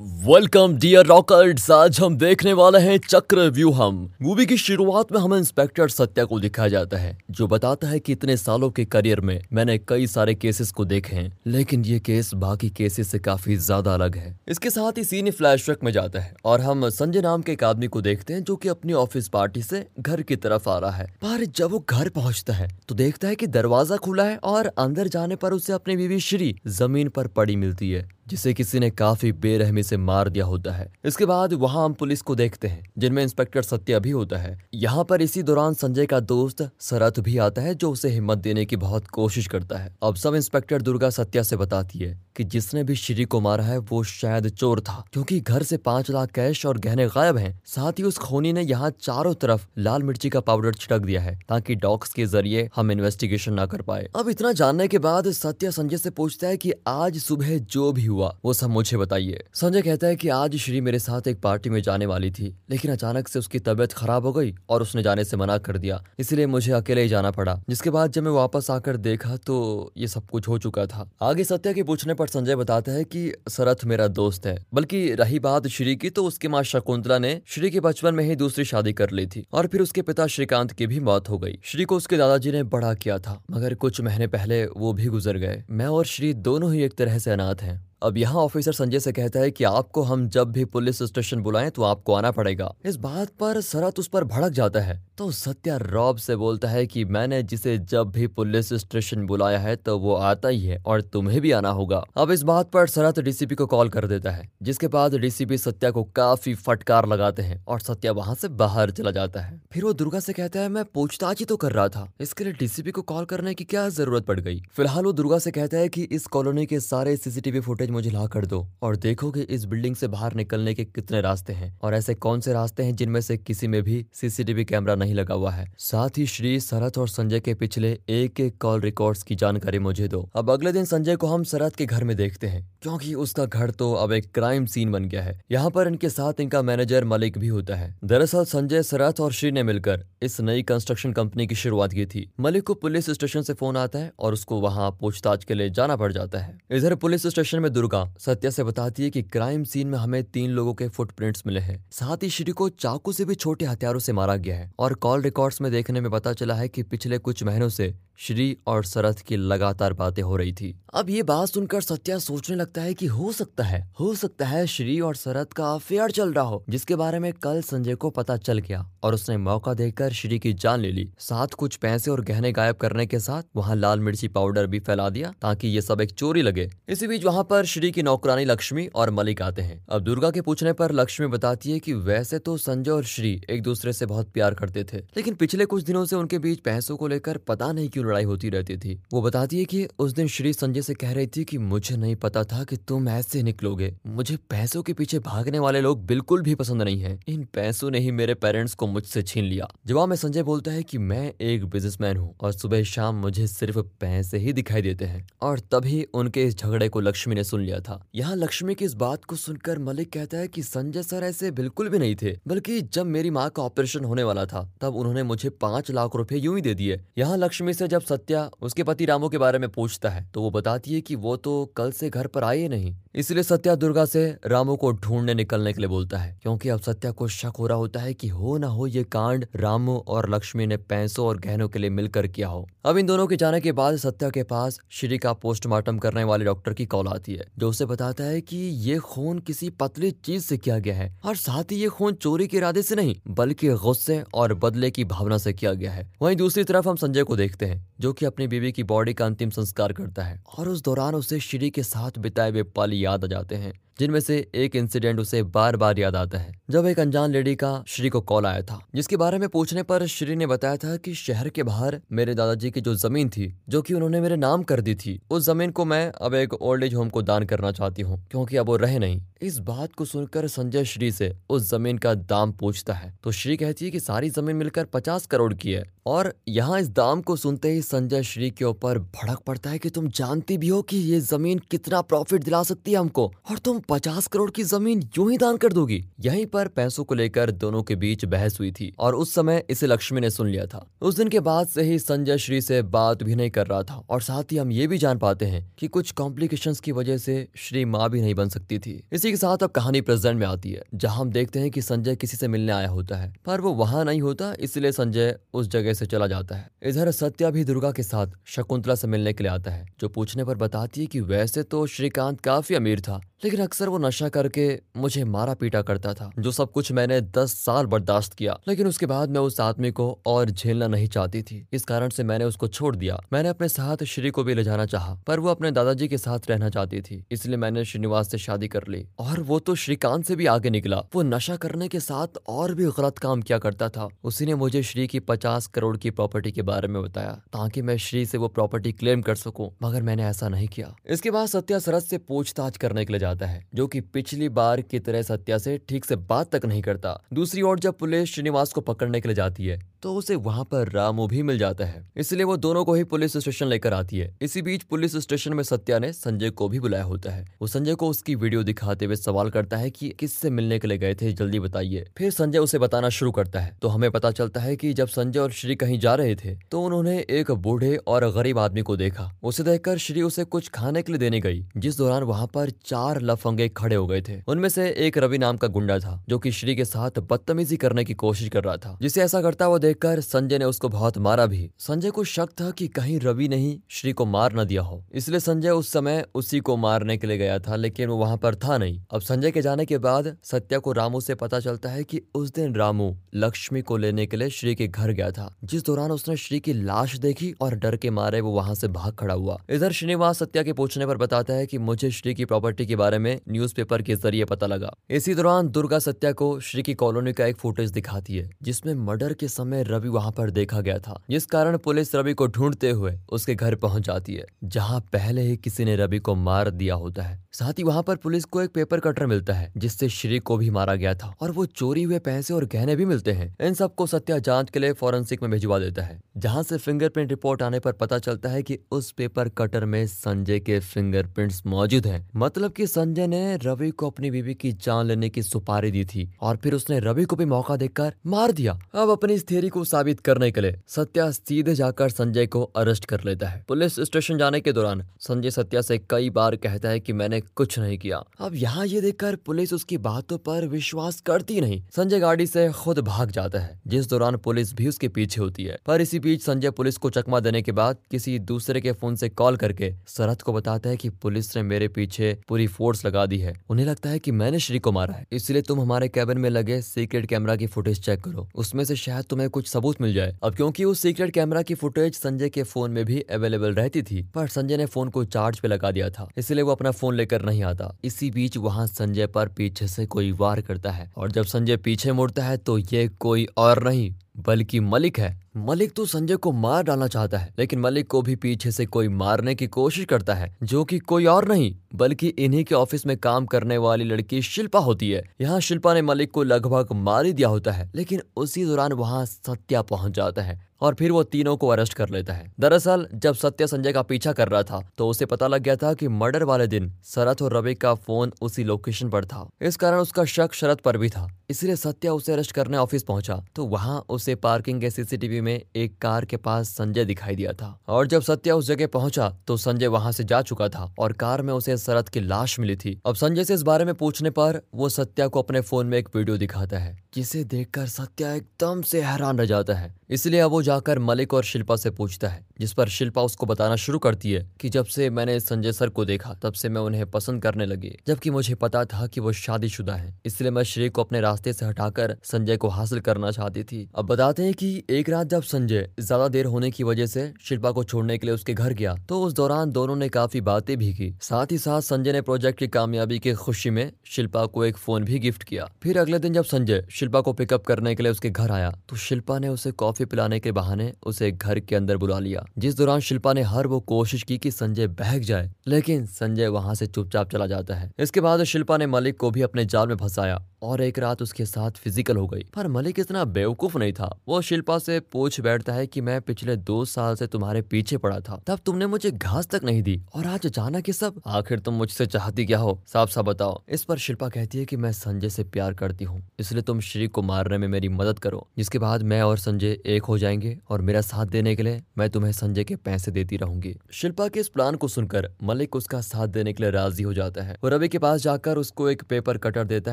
Welcome dear रॉकर्ड्स आज हम देखने वाले हैं चक्र व्यू हम मूवी की शुरुआत में हमें इंस्पेक्टर सत्या को दिखाया जाता है, जो बताता है कि इतने सालों के करियर में मैंने कई सारे केसेस को देखे हैं, लेकिन ये केस बाकी केसेस से काफ़ी ज़्यादा अलग है। इसके साथ ही सीन फ्लैशबैक में जाता है, और हम संजय नाम के एक आदमी को देखते हैं, जो की अपनी ऑफ़िस पार्टी से घर की तरफ़ आ रहा है। पर जब वो घर पहुँचता है तो देखता है की दरवाज़ा खुला है, और अंदर जाने पर उसे अपनी बीवी श्री ज़मीन पर पड़ी मिलती है। जिसे किसी ने काफ़ी बेरहमी से मार दिया होता है। इसके बाद वहाँ हम पुलिस को देखते हैं, जिनमें इंस्पेक्टर सत्या भी होता है। यहाँ पर इसी दौरान संजय का दोस्त सरथ भी आता है, जो उसे हिम्मत देने की बहुत कोशिश करता है। अब सब इंस्पेक्टर दुर्गा सत्या से बताती है कि जिसने भी श्री को मारा है, वो शायद चोर था, क्योंकि घर से पाँच लाख कैश और गहने गायब हैं। साथ ही उस खोनी ने यहाँ चारों तरफ़ लाल मिर्ची का पाउडर छिड़क दिया है, ताकि डॉक्स के ज़रिए हम इन्वेस्टिगेशन ना कर पाए। अब इतना जानने के बाद सत्या संजय से पूछता है कि आज सुबह जो भी हुआ वो सब मुझे बताइए। संजय कहता है कि आज श्री मेरे साथ एक पार्टी में जाने वाली थी, लेकिन अचानक से उसकी तबियत खराब हो गई और उसने जाने से मना कर दिया। इसलिए मुझे अकेले ही जाना पड़ा, जिसके बाद जब मैं वापस आकर देखा तो ये सब कुछ हो चुका था। आगे सत्या के पूछने पर संजय बताता है कि सरथ मेरा दोस्त है, बल्कि रही बात श्री की तो उसकी माँ शकुंतला ने श्री के बचपन में ही दूसरी शादी कर ली थी, और फिर उसके पिता श्रीकांत की भी मौत हो गई। श्री को उसके दादाजी ने बड़ा किया था, मगर कुछ महीने पहले वो भी गुजर गए। मैं और श्री दोनों ही एक तरह से अनाथ हैं। अब यहाँ ऑफिसर संजय से कहता है कि आपको हम जब भी पुलिस स्टेशन बुलाएँ तो आपको आना पड़ेगा। इस बात पर शरत उस पर भड़क जाता है। तो सत्या रॉब से बोलता है कि मैंने जिसे जब भी पुलिस स्टेशन बुलाया है तो वो आता ही है और तुम्हें भी आना होगा। अब इस बात पर सरत डीसीपी को कॉल कर देता है, जिसके बाद डीसीपी सत्या को काफ़ी फटकार लगाते हैं और सत्या वहाँ से बाहर चला जाता है। फिर वो दुर्गा से कहता है, मैं पूछताछ ही तो कर रहा था। इसके लिए डीसीपी को कॉल करने की क्या ज़रूरत पड़ गई? फ़िलहाल वो दुर्गा से कहता है की इस कॉलोनी के सारे सीसीटीवी फुटेज मुझे ला कर दो और देखो कि इस बिल्डिंग से बाहर निकलने के कितने रास्ते हैं और ऐसे कौन से रास्ते हैं जिनमें से किसी में भी सीसीटीवी कैमरा नहीं लगा हुआ है। साथ ही श्री सरत और संजय के पिछले एक एक कॉल रिकॉर्ड्स की जानकारी मुझे दो। अब अगले दिन संजय को हम सरत के घर में देखते हैं, क्योंकि उसका घर तो अब एक क्राइम सीन बन गया है। यहाँ पर इनके साथ इनका मैनेजर मलिक भी होता है। दरअसल संजय, शरत और श्री ने मिलकर इस नई कंस्ट्रक्शन कंपनी की शुरुआत की थी। मलिक को पुलिस स्टेशन से फ़ोन आता है और उसको वहाँ पूछताछ के लिए जाना पड़ जाता है। इधर पुलिस स्टेशन में दुर्गा सत्या से बताती है कि क्राइम सीन में हमें तीन लोगों के फुटप्रिंट्स मिले हैं। साथ ही श्री को चाकू से भी छोटे हथियारों से मारा गया है और कॉल रिकॉर्ड्स में देखने में पता चला है कि पिछले कुछ महीनों से श्री और सरथ की लगातार बातें हो रही थी। अब ये बात सुनकर सत्या सोचने लगता है कि हो सकता है, हो सकता है श्री और सरथ का अफेयर चल रहा हो, जिसके बारे में कल संजय को पता चल गया और उसने मौका देकर श्री की जान ले ली। साथ कुछ पैसे और गहने गायब करने के साथ वहाँ लाल मिर्ची पाउडर भी फैला दिया ताकि ये सब एक चोरी लगे। इसी बीच वहाँ पर श्री की नौकरानी लक्ष्मी और मलिक आते हैं। अब दुर्गा के पूछने पर लक्ष्मी बताती है की वैसे तो संजय और श्री एक दूसरे से बहुत प्यार करते थे, लेकिन पिछले कुछ दिनों से उनके बीच पैसों को लेकर पता नहीं क्यों लड़ाई होती रहती थी। वो बताती है कि उस दिन श्री संजय से कह रही थी कि मुझे नहीं पता था कि तुम ऐसे निकलोगे। मुझे पैसों के पीछे भागने वाले लोग बिल्कुल भी पसंद नहीं है। इन पैसों ने ही मेरे पेरेंट्स को मुझसे छीन लिया। जवाब में संजय बोलता है की मैं एक बिजनेसमैन हूँ और सुबह शाम मुझे सिर्फ़ पैसे ही दिखाई देते हैं। और तभी उनके इस झगड़े को लक्ष्मी ने सुन लिया था। यहाँ लक्ष्मी की इस बात को सुनकर मलिक कहता है की संजय सर ऐसे बिल्कुल भी नहीं थे, बल्कि जब मेरी माँ का ऑपरेशन होने वाला था, तब उन्होंने मुझे पाँच लाख रुपए यूँ ही दे दिए। यहाँ लक्ष्मी से जब सत्या उसके पति रामू के बारे में पूछता है तो वो बताती है कि वो तो कल से घर पर आए नहीं। इसलिए सत्या दुर्गा से रामू को ढूँढने निकलने के लिए बोलता है, क्योंकि अब सत्या को शक हो रहा होता है कि हो ना हो ये कांड रामू और लक्ष्मी ने पैसों और गहनों के लिए मिलकर किया हो। अब इन दोनों के जाने के बाद सत्या के पास श्री का पोस्टमार्टम करने वाले डॉक्टर की कॉल आती है, जो उसे बताता है की ये खून किसी पतली चीज़ से किया गया है, और साथ ही ये खून चोरी के इरादे से नहीं, बल्कि गुस्से और बदले की भावना से किया गया है। वहीं दूसरी तरफ़ हम संजय को देखते हैं। जो कि अपनी बीवी की बॉडी का अंतिम संस्कार करता है। और उस दौरान उसे श्री के साथ बिताए हुए पल याद आ जाते हैं। जिनमें से एक इंसिडेंट उसे बार बार याद आता है, जब एक अनजान लेडी का श्री को कॉल आया था, जिसके बारे में पूछने पर श्री ने बताया था कि शहर के बाहर मेरे दादाजी की जो ज़मीन थी, जो कि उन्होंने मेरे नाम कर दी थी, उस ज़मीन को मैं अब एक ओल्ड एज होम को दान करना चाहती हूँ, क्योंकि अब वो रहे नहीं। इस बात को सुनकर संजय श्री से उस ज़मीन का दाम पूछता है तो श्री कहती है कि सारी ज़मीन मिलकर पचास करोड़ की है, और यहाँ इस दाम को सुनते ही संजय श्री के ऊपर भड़क पड़ता है कि तुम जानती भी हो कि ये ज़मीन कितना प्रॉफिट दिला सकती है हमको, और तुम पचास करोड़ की ज़मीन यूँ ही दान कर दोगी। यहीं पर पैसों को लेकर दोनों के बीच बहस हुई थी और उस समय इसे लक्ष्मी ने सुन लिया था। उस दिन के बाद से ही संजय श्री से बात भी नहीं कर रहा था और साथ ही हम ये भी जान पाते हैं कि कुछ कॉम्प्लिकेशन की वजह से श्री माँ भी नहीं बन सकती थी। इसी के साथ अब कहानी प्रेजेंट में आती है, जहाँ हम देखते हैं कि संजय किसी से मिलने आया होता है, पर वो वहाँ नहीं होता, इसलिए संजय उस जगह से चला जाता है। इधर सत्या भी दुर्गा के साथ शकुंतला से मिलने के लिए आता है, जो पूछने पर बताती है कि वैसे तो श्रीकांत काफ़ी अमीर था लेकिन अक्सर वो नशा करके मुझे मारा पीटा करता था, जो सब कुछ मैंने दस साल बर्दाश्त किया। लेकिन उसके बाद मैं उस आदमी को और झेलना नहीं चाहती थी। इस कारण से मैंने उसको छोड़ दिया। मैंने अपने साथ श्री को भी ले जाना चाहा, पर वो अपने दादाजी के साथ रहना चाहती थी, इसलिए मैंने श्रीनिवास से शादी कर ली। और वो तो श्रीकांत से भी आगे निकला। वो नशा करने के साथ और भी गलत काम किया करता था। उसी ने मुझे श्री की पचास करोड़ की प्रॉपर्टी के बारे में बताया, ताकि मैं श्री से वो प्रॉपर्टी क्लेम कर सकूँ, मगर मैंने ऐसा नहीं किया। इसके बाद सत्या सरस से पूछताछ करने के लिए जाता है, जो कि पिछली बार की तरह सत्या से ठीक से बात तक नहीं करता। दूसरी ओर जब पुलिस श्रीनिवास को पकड़ने के लिए जाती है तो उसे वहाँ पर रामू भी मिल जाता है। इसलिए वो दोनों को ही पुलिस स्टेशन लेकर आती है। इसी बीच पुलिस स्टेशन में सत्या ने संजय को भी बुलाया होता है। वो संजय को उसकी वीडियो दिखाते हुए सवाल करता है कि किससे मिलने के लिए गए थे, जल्दी बताइए। फिर संजय उसे बताना शुरू करता है। तो हमें पता चलता है की जब संजय और श्री कहीं जा रहे थे तो उन्होंने एक बूढ़े और गरीब आदमी को देखा। उसे देखकर श्री उसे कुछ खाने के लिए देने गई, जिस दौरान वहाँ पर चार लफंगे खड़े हो गए थे। उनमें से एक रवि नाम का गुंडा था, जो की श्री के साथ बदतमीजी करने की कोशिश कर रहा था। जिसे ऐसा करता हुआ देखकर संजय ने उसको बहुत मारा भी। संजय को शक था कि कहीं रवि ने ही श्री को मार न दिया हो। इसलिए संजय उस समय उसी को मारने के लिए गया था, लेकिन वो वहाँ पर था नहीं। अब संजय के जाने के बाद सत्या को रामू से पता चलता है कि उस दिन रामू लक्ष्मी को लेने के लिए श्री के घर गया था। जिस दौरान उसने श्री की लाश देखी और डर के मारे वो वहाँ से भाग खड़ा हुआ। इधर श्रीनिवास सत्या के पूछने पर बताता है कि मुझे श्री की प्रॉपर्टी के बारे में न्यूज़पेपर के ज़रिए पता लगा। इसी दौरान दुर्गा सत्या को श्री की कॉलोनी का एक फुटेज दिखाती है, जिसमें मर्डर के समय रवि वहाँ पर देखा गया था। जिस कारण पुलिस रवि को ढूंढते हुए उसके घर पहुँच जाती है, जहाँ पहले ही किसी ने रवि को मार दिया होता है। साथ ही वहाँ पर पुलिस को एक पेपर कटर मिलता है, जिससे श्री को भी मारा गया था, और वो चोरी हुए पैसे और गहने भी मिलते हैं। इन सबको सत्या जाँच के लिए फॉरेंसिक में भिजवा देता है, जहाँ से फिंगरप्रिंट रिपोर्ट आने पर पता चलता है कि उस पेपर कटर में संजय के फिंगरप्रिंट्स मौजूद हैं। मतलब कि संजय ने रवि को अपनी बीवी की जान लेने की सुपारी दी थी, और फिर उसने रवि को भी मौका देकर मार दिया। अब अपनी इस थेरी को साबित करने के लिए सत्या सीधे जाकर संजय को अरेस्ट कर लेता है। पुलिस स्टेशन जाने के दौरान संजय सत्या से कई बार कहता है कि मैंने कुछ नहीं किया। अब यहाँ ये देखकर पुलिस उसकी बातों पर विश्वास करती नहीं। संजय गाड़ी से खुद भाग जाता है। जिस दौरान पुलिस भी उसके पीछे होती है। पर इसी बीच संजय पुलिस को चकमा देने के बाद किसी दूसरे के फ़ोन से कॉल करके शरद को बताता है की पुलिस ने मेरे पीछे पूरी फोर्स लगा दी है। उन्हें लगता है की मैंने श्री को मारा है। इसलिए तुम हमारे कैबिन में लगे सीक्रेट कैमरा की फुटेज चेक करो। उसमें से शायद तुम्हें कुछ सबूत मिल जाए। अब क्योंकि उस सीक्रेट कैमरा की फुटेज संजय के फ़ोन में भी अवेलेबल रहती थी, पर संजय ने फ़ोन को चार्ज पे लगा दिया था, इसलिए वो अपना फ़ोन लेकर नहीं आता। इसी बीच वहाँ संजय पर पीछे से कोई वार करता है, और जब संजय पीछे मुड़ता है तो ये कोई और नहीं। बल्कि मलिक है। मलिक तो संजय को मार डालना चाहता है, लेकिन मलिक को भी पीछे से कोई मारने की कोशिश करता है, जो कि कोई और नहीं, बल्कि इन्हीं के ऑफ़िस में काम करने वाली लड़की शिल्पा होती है। यहाँ शिल्पा ने मलिक को लगभग मार ही दिया होता है, लेकिन उसी दौरान वहाँ सत्या पहुँच जाता है। और फिर वो तीनों को अरेस्ट कर लेता है। दरअसल, जब सत्या संजय का पीछा कर रहा था तो उसे पता लग गया था कि मर्डर वाले दिन शरद और रवि का फ़ोन उसी लोकेशन पर था। इस कारण उसका शक शरद पर भी था। इसलिए सत्या उसे अरेस्ट करने ऑफ़िस पहुँचा तो वहाँ उसे पार्किंग के सीसीटीवी में एक कार के पास संजय दिखाई दिया था। और जब सत्या उस जगह पहुँचा तो संजय वहाँ से जा चुका था और कार में उसे शरद की लाश मिली थी। अब संजय से इस बारे में पूछने पर वो सत्या को अपने फ़ोन में एक वीडियो दिखाता है। जिसे देखकर सत्या एकदम से हैरान रह जाता है। इसलिए अब वो जाकर मलिक और शिल्पा से पूछता है, जिस पर शिल्पा उसको बताना शुरू करती है कि जब से मैंने संजय सर को देखा, तब से मैं उन्हें पसंद करने लगी, जबकि मुझे पता था कि वो शादीशुदा है। इसलिए मैं श्री को अपने रास्ते से हटाकर संजय को हासिल करना चाहती थी। अब बताते हैं कि एक रात जब संजय ज़्यादा देर होने की वजह से शिल्पा को छोड़ने के लिए उसके घर गया तो उस दौरान दोनों ने काफ़ी बातें भी की। साथ ही साथ संजय ने प्रोजेक्ट की कामयाबी की खुशी में शिल्पा को एक फ़ोन भी गिफ्ट किया। फिर अगले दिन जब संजय शिल्पा को पिकअप करने के लिए उसके घर आया। तो शिल्पा ने उसे कॉफ़ी पिलाने के बहाने उसे घर के अंदर बुला लिया। जिस दौरान शिल्पा ने हर वो कोशिश की कि संजय बहक जाए, लेकिन संजय वहाँ से चुपचाप चला जाता है। इसके बाद शिल्पा ने मलिक को भी अपने जाल में फंसाया और एक रात उसके साथ फ़िज़िकल हो गई। पर मलिक इतना बेवकूफ़ नहीं था। वो शिल्पा से पूछ बैठता है कि मैं पिछले दो साल से तुम्हारे पीछे पड़ा था। तब तुमने मुझे घास तक नहीं दी और आज अचानक ये सब, आखिर तुम मुझसे चाहती क्या हो? साफ़ साफ़ बताओ। इस पर शिल्पा कहती है कि मैं संजय से प्यार करती हूँ, इसलिए तुम श्री को मारने में मेरी मदद करो, जिसके बाद मैं और संजय एक हो जाएँगे और मेरा साथ देने के लिए मैं तुम्हें संजय के पैसे देती रहूँगी। शिल्पा के इस प्लान को सुनकर मलिक उसका साथ देने के लिए राज़ी हो जाता है वो रवि के पास जाकर उसको एक पेपर कटर देता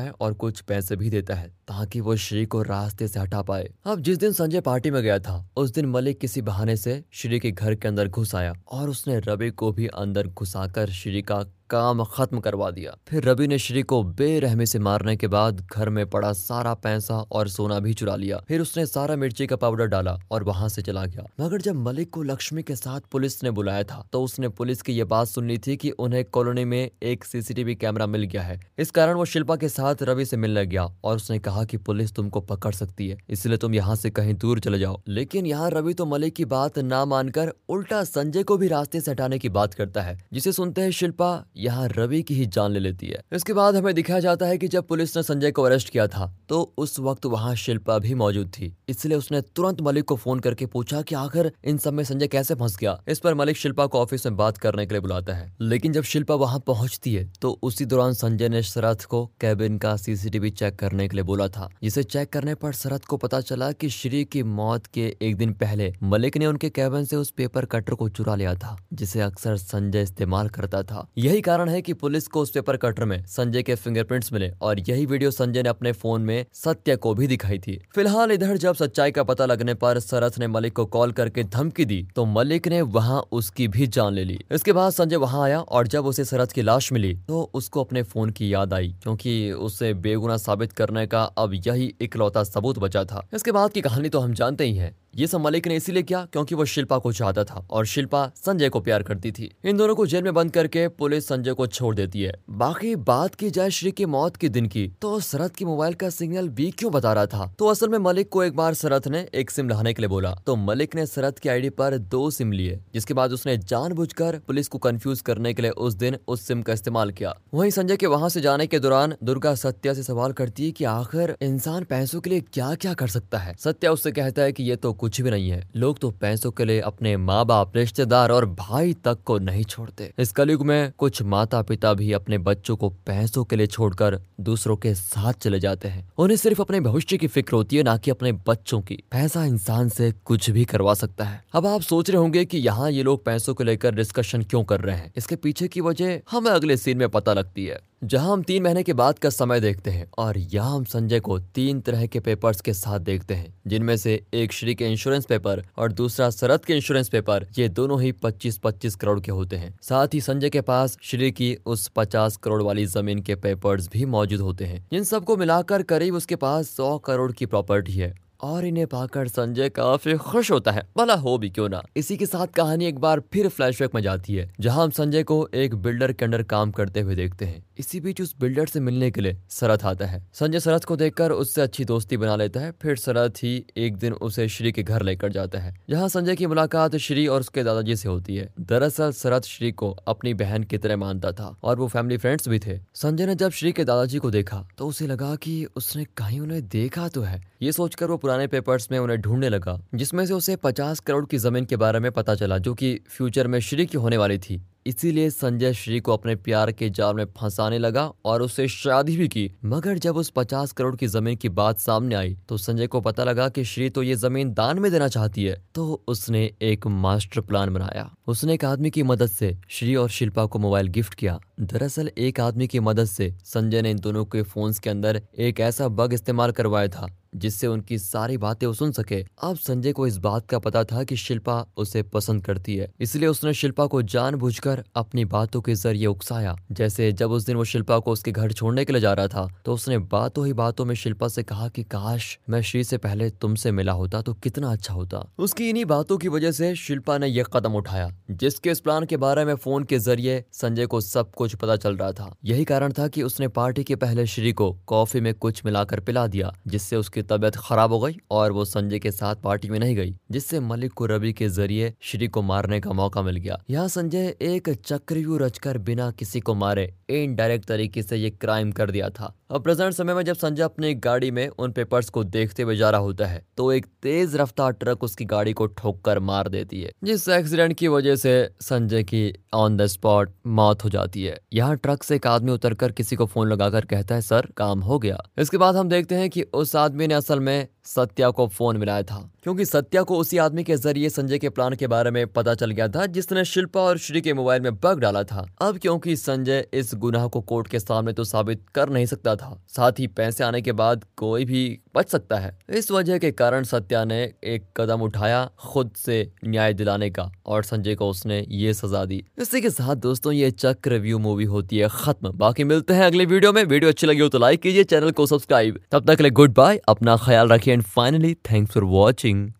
है और कुछ पैसे भी देता है, ताकि वो श्री को रास्ते से हटा पाए। अब जिस दिन संजय पार्टी में गया था, उस दिन मलिक किसी बहाने से श्री के घर के अंदर घुस आया और उसने रवि को भी अंदर घुसाकर श्री का काम खत्म करवा दिया। फिर रवि ने श्री को बेरहमी से मारने के बाद घर में पड़ा सारा पैसा और सोना भी चुरा लिया। फिर उसने सारा मिर्ची का पाउडर डाला और वहाँ से चला गया। मगर जब मलिक को लक्ष्मी के साथ पुलिस ने बुलाया था तो उसने पुलिस की ये बात सुननी थी कि उन्हें कॉलोनी में एक सीसीटीवी कैमरा मिल गया है। इस कारण वो शिल्पा के साथ रवि से मिलने गया और उसने कहा की पुलिस तुमको पकड़ सकती है, इसलिए तुम यहाँ से कहीं दूर चले जाओ। लेकिन यहाँ रवि तो मलिक की बात ना मानकर उल्टा संजय को भी रास्ते से हटाने की बात करता है, जिसे सुनते हैं शिल्पा यहाँ रवि की ही जान ले लेती है। इसके बाद हमें दिखाया जाता है कि जब पुलिस ने संजय को अरेस्ट किया था तो उस वक्त वहाँ शिल्पा भी मौजूद थी। इसलिए उसने तुरंत मलिक को फ़ोन करके पूछा कि आखिर इन सब में संजय कैसे फंस गया? इस पर मलिक शिल्पा को ऑफ़िस में बात करने के लिए बुलाता है। लेकिन जब शिल्पा वहाँ पहुँचती है तो उसी दौरान संजय ने शरद को कैबिन का सीसीटीवी चेक करने के लिए बोला था, जिसे चेक करने पर शरद को पता चला की श्री की मौत के एक दिन पहले मलिक ने उनके कैबिन से उस पेपर कटर को चुरा लिया था, जिसे अक्सर संजय इस्तेमाल करता था। यही कारण है कि पुलिस को उस पेपर कटर में संजय के फिंगरप्रिंट्स मिले और यही वीडियो संजय ने अपने फ़ोन में सत्य को भी दिखाई थी। फ़िलहाल इधर जब सच्चाई का पता लगने पर सरथ ने मलिक को कॉल करके धमकी दी तो मलिक ने वहाँ उसकी भी जान ले ली। इसके बाद संजय वहाँ आया और जब उसे सरस की लाश मिली तो उसको अपने फ़ोन की याद आई, क्योंकि उसे बेगुना साबित करने का अब यही इकलौता सबूत बचा था। इसके बाद की कहानी तो हम जानते ही हैं। ये सब मलिक ने इसीलिए किया? क्योंकि वो शिल्पा को चाहता था और शिल्पा संजय को प्यार करती थी। इन दोनों को जेल में बंद करके पुलिस संजय को छोड़ देती है। बाकी बात की जाए श्री की मौत के दिन की तो शरद की मोबाइल का सिग्नल वीक क्यों बता रहा था? तो असल में मलिक को एक बार शरद ने एक सिम लाने के लिए बोला। तो मलिक ने शरद की आईडी पर दो सिम लिए, जिसके बाद उसने जान पुलिस को कंफ्यूज करने के लिए उस दिन उस सिम का इस्तेमाल किया। वही संजय के वहाँ से जाने के दौरान दुर्गा सत्या से सवाल करती है की आखिर इंसान पैसों के लिए क्या क्या कर सकता है? सत्या उससे कहता है की ये तो कुछ भी नहीं है। लोग तो पैसों के लिए अपने माँ बाप रिश्तेदार और भाई तक को नहीं छोड़ते। इस कलयुग में कुछ माता पिता भी अपने बच्चों को पैसों के लिए छोड़कर दूसरों के साथ चले जाते हैं। उन्हें सिर्फ़ अपने भविष्य की फ़िक्र होती है, ना कि अपने बच्चों की। पैसा इंसान से कुछ भी करवा सकता है। अब आप सोच रहे होंगे कि यहाँ ये लोग पैसों को लेकर डिस्कशन क्यों कर रहे हैं? इसके पीछे की वजह हमें अगले सीन में पता लगती है। जहाँ हम तीन महीने के बाद का समय देखते हैं और यहाँ हम संजय को तीन तरह के पेपर्स के साथ देखते हैं, जिनमें से एक श्री के इंश्योरेंस पेपर और दूसरा शरद के इंश्योरेंस पेपर ये दोनों ही 25-25 करोड़ के होते हैं। साथ ही संजय के पास श्री की उस 50 करोड़ वाली ज़मीन के पेपर्स भी मौजूद होते हैं, जिन सबको मिलाकर करीब उसके पास सौ करोड़ की प्रॉपर्टी है। और इन्हें पाकर संजय काफ़ी खुश होता है। भला हो भी क्यों ना? इसी के साथ कहानी एक बार फिर फ्लैशबैक में जाती है, जहाँ हम संजय को एक बिल्डर के अंडर काम करते हुए देखते हैं। इसी बीच उस बिल्डर से मिलने के लिए शरद आता है। संजय शरद को देखकर उससे अच्छी दोस्ती बना लेता है, फिर शरद ही एक दिन उसे श्री के घर लेकर जाता है, जहाँ संजय की मुलाकात श्री और उसके दादाजी से होती है। दरअसल शरद श्री को अपनी बहन की तरह मानता था और वो फैमिली फ्रेंड्स भी थे। संजय ने जब श्री के दादाजी को देखा तो उसे लगा की उसने कहीं उन्हें देखा तो है। ये सोचकर वो पुराने पेपर्स में उन्हें ढूँढने लगा, जिसमें से उसे पचास करोड़ की ज़मीन के बारे में पता चला, जो कि फ्यूचर में श्री की होने वाली थी। इसीलिए संजय श्री को अपने प्यार के जाल में फंसाने लगा और उससे शादी भी की। मगर जब उस पचास करोड़ की ज़मीन की बात सामने आई तो संजय को पता लगा कि श्री तो ये ज़मीन दान में देना चाहती है। तो उसने एक मास्टर प्लान बनाया। उसने एक आदमी की मदद से श्री और शिल्पा को मोबाइल गिफ्ट किया। दरअसल, एक आदमी की मदद से संजय ने इन दोनों के फ़ोन के अंदर एक ऐसा बग इस्तेमाल करवाया था, जिससे उनकी सारी बातें वो सुन सके। अब संजय को इस बात का पता था कि शिल्पा उसे पसंद करती है, इसलिए उसने शिल्पा को जानबूझकर अपनी बातों के ज़रिए उकसाया। जैसे जब उस दिन वो शिल्पा को उसके घर छोड़ने के लिए जा रहा था तो उसने बातों ही बातों में शिल्पा से कहा कि, काश मैं श्री से पहले तुमसे मिला होता तो कितना अच्छा होता। उसकी इन्हीं बातों की वजह से शिल्पा ने यह कदम उठाया, जिसके इस प्लान के बारे में फ़ोन के ज़रिए संजय को सब कुछ पता चल रहा था। यही कारण था कि उसने पार्टी के पहले श्री को कॉफ़ी में कुछ मिलाकर पिला दिया, जिससे उसकी तबीयत खराब हो गई और वो संजय के साथ पार्टी में नहीं गई, जिससे मलिक को रवि के ज़रिए श्री को मारने का मौका मिल गया। यहाँ संजय एक चक्रव्यूह रचकर बिना किसी को मारे इनडायरेक्ट तरीके से ये क्राइम कर दिया था। अब प्रेजेंट समय में जब संजय अपनी गाड़ी में उन पेपर्स को देखते हुए जा रहा होता है तो एक तेज रफ्तार ट्रक उसकी गाड़ी को ठोक कर मार देती है, जिस एक्सीडेंट की वजह से संजय की ऑन द स्पॉट मौत हो जाती है। यहाँ ट्रक से एक आदमी उतरकर किसी को फ़ोन लगाकर कहता है, सर, काम हो गया। इसके बाद हम देखते हैं कि उस आदमी ने असल में सत्या को फ़ोन मिलाया था, क्योंकि सत्या को उसी आदमी के ज़रिए संजय के प्लान के बारे में पता चल गया था, जिसने शिल्पा और श्री के मोबाइल में बग डाला था। अब क्योंकि संजय इस गुनाह को कोर्ट के सामने तो साबित कर नहीं सकता था। साथ ही पैसे आने के बाद कोई भी बच सकता है। इस वजह के कारण सत्या ने एक कदम उठाया खुद से न्याय दिलाने का और संजय को उसने ये सजा दी। इसी के साथ दोस्तों, ये चक रिव्यू मूवी होती है खत्म। बाकी मिलते हैं अगले वीडियो में। वीडियो अच्छी लगी हो तो लाइक कीजिए, चैनल को सब्सक्राइब। तब तक ले गुड बाय, अपना ख्याल रखिए। And finally thanks for watching